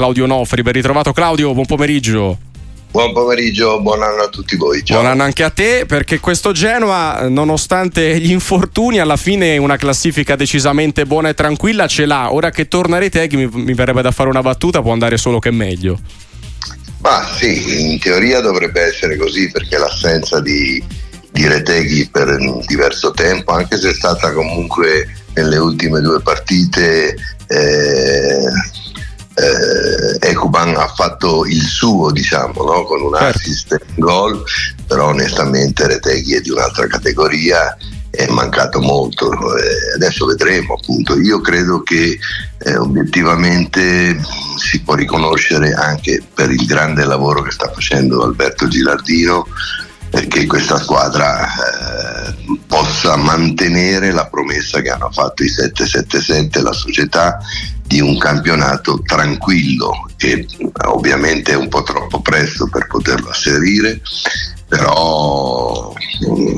Claudio Nofri. Ben ritrovato Claudio, buon pomeriggio. Buon pomeriggio, buon anno a tutti voi. Ciao. Buon anno anche a te, perché questo Genoa, nonostante gli infortuni, alla fine una classifica decisamente buona e tranquilla ce l'ha. Ora che torna Reteghi, mi, mi verrebbe da fare una battuta, può andare solo che meglio. Ma sì, in teoria dovrebbe essere così, perché l'assenza di, di Reteghi per diverso tempo, anche se è stata comunque nelle ultime due partite. Eh, eh, Ekuban ha fatto il suo diciamo no? con un certo. assist e un gol però onestamente Reteghi è di un'altra categoria è mancato molto eh, adesso vedremo appunto io credo che eh, obiettivamente si può riconoscere anche per il grande lavoro che sta facendo Alberto Gilardino perché questa squadra eh, possa mantenere la promessa che hanno fatto i 777 la società di un campionato tranquillo che ovviamente è un po' troppo presto per poterlo asserire, però mm,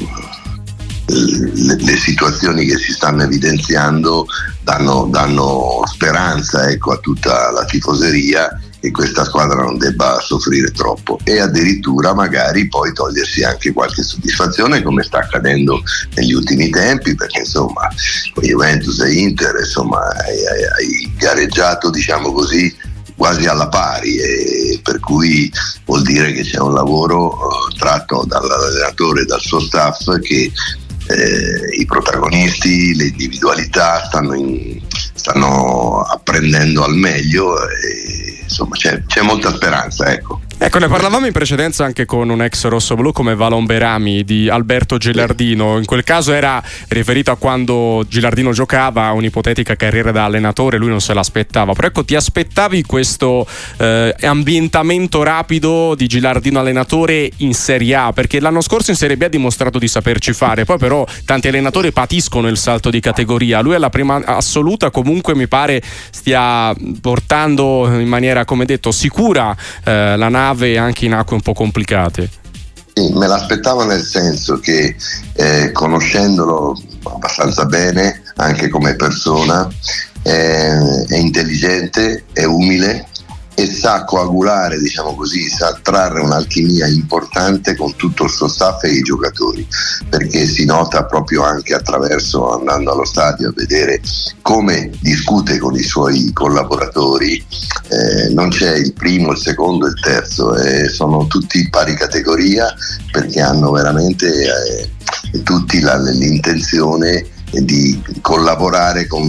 le, le, situazioni che si stanno evidenziando danno, danno speranza ecco, a tutta la tifoseria che questa squadra non debba soffrire troppo e addirittura magari poi togliersi anche qualche soddisfazione come sta accadendo negli ultimi tempi perché insomma con Juventus e Inter insomma hai, gareggiato diciamo così quasi alla pari e per cui vuol dire che c'è un lavoro eh, tratto dall'allenatore e dal suo staff che eh, i protagonisti, le individualità stanno, in, stanno apprendendo al meglio e insomma c'è, c'è molta speranza ecco. Ecco, ne parlavamo in precedenza anche con un ex rosso-blu come Valon Berami di Alberto Gilardino. In quel caso era riferito a quando Gilardino giocava, un'ipotetica carriera da allenatore, lui non se l'aspettava. Però ecco, ti aspettavi questo eh, ambientamento rapido di Gilardino allenatore in Serie A? Perché l'anno scorso in Serie B ha dimostrato di saperci fare, poi però tanti allenatori patiscono il salto di categoria. Lui alla prima assoluta comunque mi pare stia portando in maniera, come detto, sicura eh, la nave nave anche in acque un po' complicate. Sì, me l'aspettavo nel senso che eh, conoscendolo abbastanza bene, anche come persona, eh, è intelligente, è umile, e sa coagulare, diciamo così, sa trarre un'alchimia importante con tutto il suo staff e i giocatori, perché si nota proprio anche attraverso andando allo stadio a vedere come discute con i suoi collaboratori, eh, non c'è il primo, il secondo e il terzo, eh, sono tutti pari categoria perché hanno veramente eh, tutti la, l'intenzione di collaborare con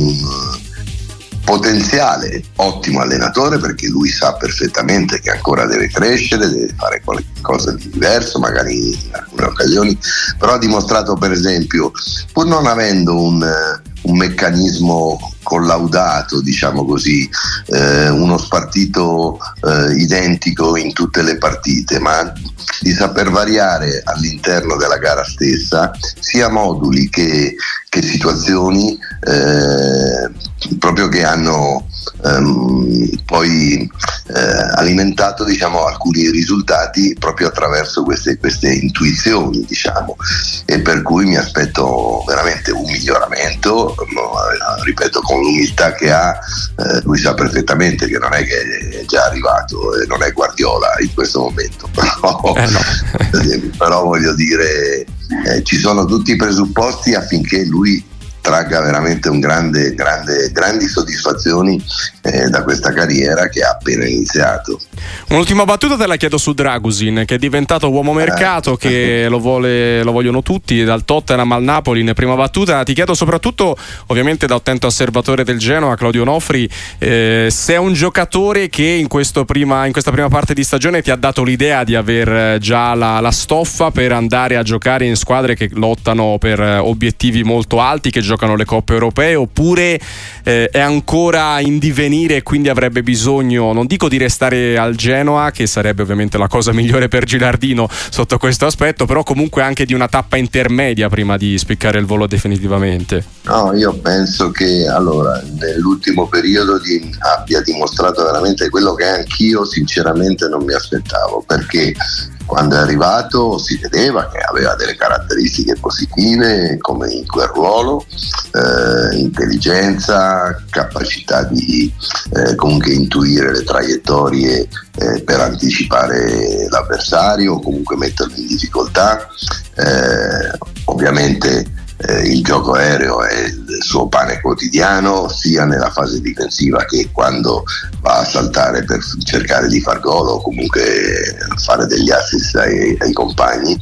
potenziale ottimo allenatore perché lui sa perfettamente che ancora deve crescere, deve fare qualcosa di diverso, magari in alcune occasioni, però ha dimostrato per esempio, pur non avendo un, un meccanismo collaudato, diciamo così, eh, uno spartito eh, identico in tutte le partite, ma di saper variare all'interno della gara stessa sia moduli che, che situazioni eh, proprio che hanno ehm, poi eh, alimentato diciamo, alcuni risultati proprio attraverso queste, queste intuizioni diciamo. e per cui mi aspetto veramente un miglioramento ripeto con l'umiltà che ha eh, lui sa perfettamente che non è che è già arrivato e non è Guardiola in questo momento però, eh no. però voglio dire eh, ci sono tutti i presupposti affinché lui tragga veramente grande, grande, grandi soddisfazioni eh, da questa carriera che ha appena iniziato. Un'ultima battuta te la chiedo su Dragusin, che è diventato uomo eh. mercato, eh. che lo, vuole, lo, vogliono tutti, dal Tottenham al Napoli in prima battuta. Ti chiedo soprattutto, ovviamente da attento osservatore del Genoa, Claudio Nofri, eh, se è un giocatore che in, prima, in, questa prima parte di stagione ti ha dato l'idea di aver già la, la stoffa per andare a giocare in squadre che lottano per obiettivi molto alti, che giocano giocano le coppe europee oppure eh, è ancora in divenire e quindi avrebbe bisogno, non dico di restare al Genoa, che sarebbe ovviamente la cosa migliore per Gilardino sotto questo aspetto, però comunque anche di una tappa intermedia prima di spiccare il volo definitivamente. No, io penso che allora, nell'ultimo periodo di, abbia dimostrato veramente quello che anch'io sinceramente non mi aspettavo, perché quando è arrivato si vedeva che aveva delle caratteristiche positive come in quel ruolo, eh, intelligenza, capacità di eh, comunque intuire le traiettorie eh, per anticipare l'avversario o comunque metterlo in difficoltà. Eh, ovviamente eh, il gioco aereo è il suo pane quotidiano sia nella fase difensiva che quando va a saltare per cercare di far gol o comunque fare degli assist ai, ai compagni.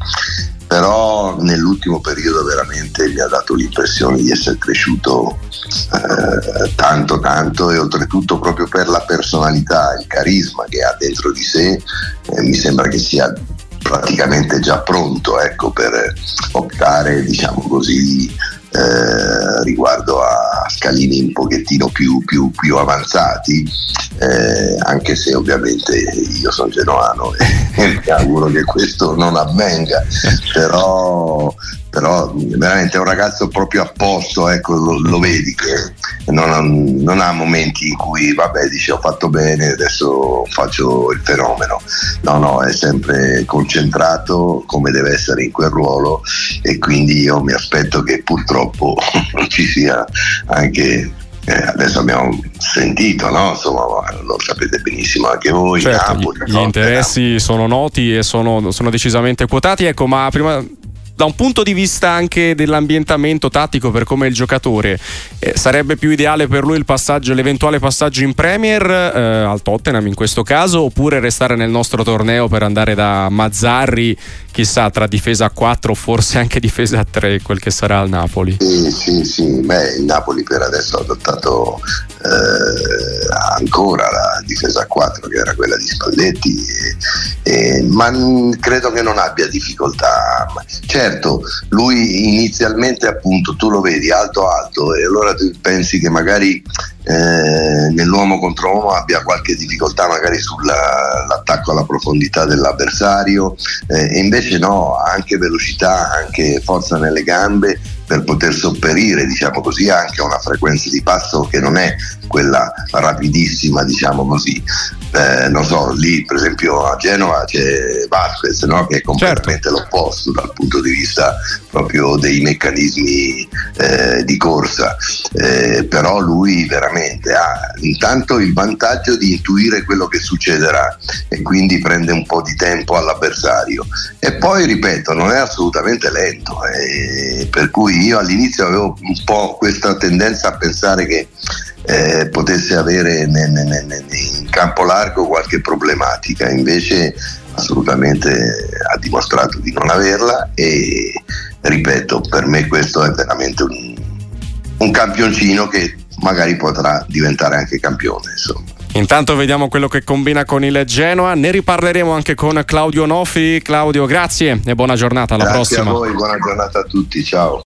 Però nell'ultimo periodo veramente mi ha dato l'impressione di essere cresciuto eh, tanto tanto e oltretutto proprio per la personalità, il carisma che ha dentro di sé, eh, mi sembra che sia praticamente già pronto ecco, per optare diciamo così eh, riguardo a scalini un pochettino più, più, più avanzati eh, anche se ovviamente io sono genoano e mi auguro che questo non avvenga però però veramente è un ragazzo proprio a posto, ecco, lo, lo vedi che non ha, non ha, momenti in cui vabbè dice ho fatto bene, adesso faccio il fenomeno, no no, è sempre concentrato come deve essere in quel ruolo e quindi io mi aspetto che purtroppo ci sia anche eh, adesso abbiamo sentito, no? Insomma, lo sapete benissimo anche voi. Certo, Napoli, gli, gli interessi sono noti e sono, sono, decisamente quotati. Ecco, ma prima da un punto di vista anche dell'ambientamento tattico per come è il giocatore, eh, sarebbe più ideale per lui il passaggio, l'eventuale passaggio in Premier eh, al Tottenham in questo caso, oppure restare nel nostro torneo per andare da Mazzarri, chissà, tra difesa a 4 o forse anche difesa a 3, quel che sarà al Napoli? Sì, sì, sì. Beh, il Napoli per adesso ha adottato eh, ancora la difesa a 4 che era quella di Spalletti, e, e, ma credo che non abbia difficoltà. Certo, lui inizialmente appunto tu lo vedi alto alto e allora tu pensi che magari eh, nell'uomo contro uomo abbia qualche difficoltà magari sull'attacco alla profondità dell'avversario eh, e invece no, anche velocità, anche forza nelle gambe per poter sopperire diciamo così anche a una frequenza di passo che non è quella rapidissima diciamo così eh, non so lì per esempio a Genova c'è Vasquez no? che è completamente certo. l'opposto dal punto di vista proprio dei meccanismi eh, di corsa eh, però lui veramente ha intanto il vantaggio di intuire quello che succederà e quindi prende un po' di tempo all'avversario e poi ripeto non è assolutamente lento eh, per cui io all'inizio avevo un po' questa tendenza a pensare che eh, potesse avere ne, ne, ne, in campo largo qualche problematica, invece assolutamente ha dimostrato di non averla e ripeto, per me questo è veramente un, un campioncino che magari potrà diventare anche campione. Insomma. Intanto vediamo quello che combina con il Genoa, ne riparleremo anche con Claudio Nofi. Claudio, grazie e buona giornata, alla grazie prossima. Grazie a voi, buona giornata a tutti, ciao.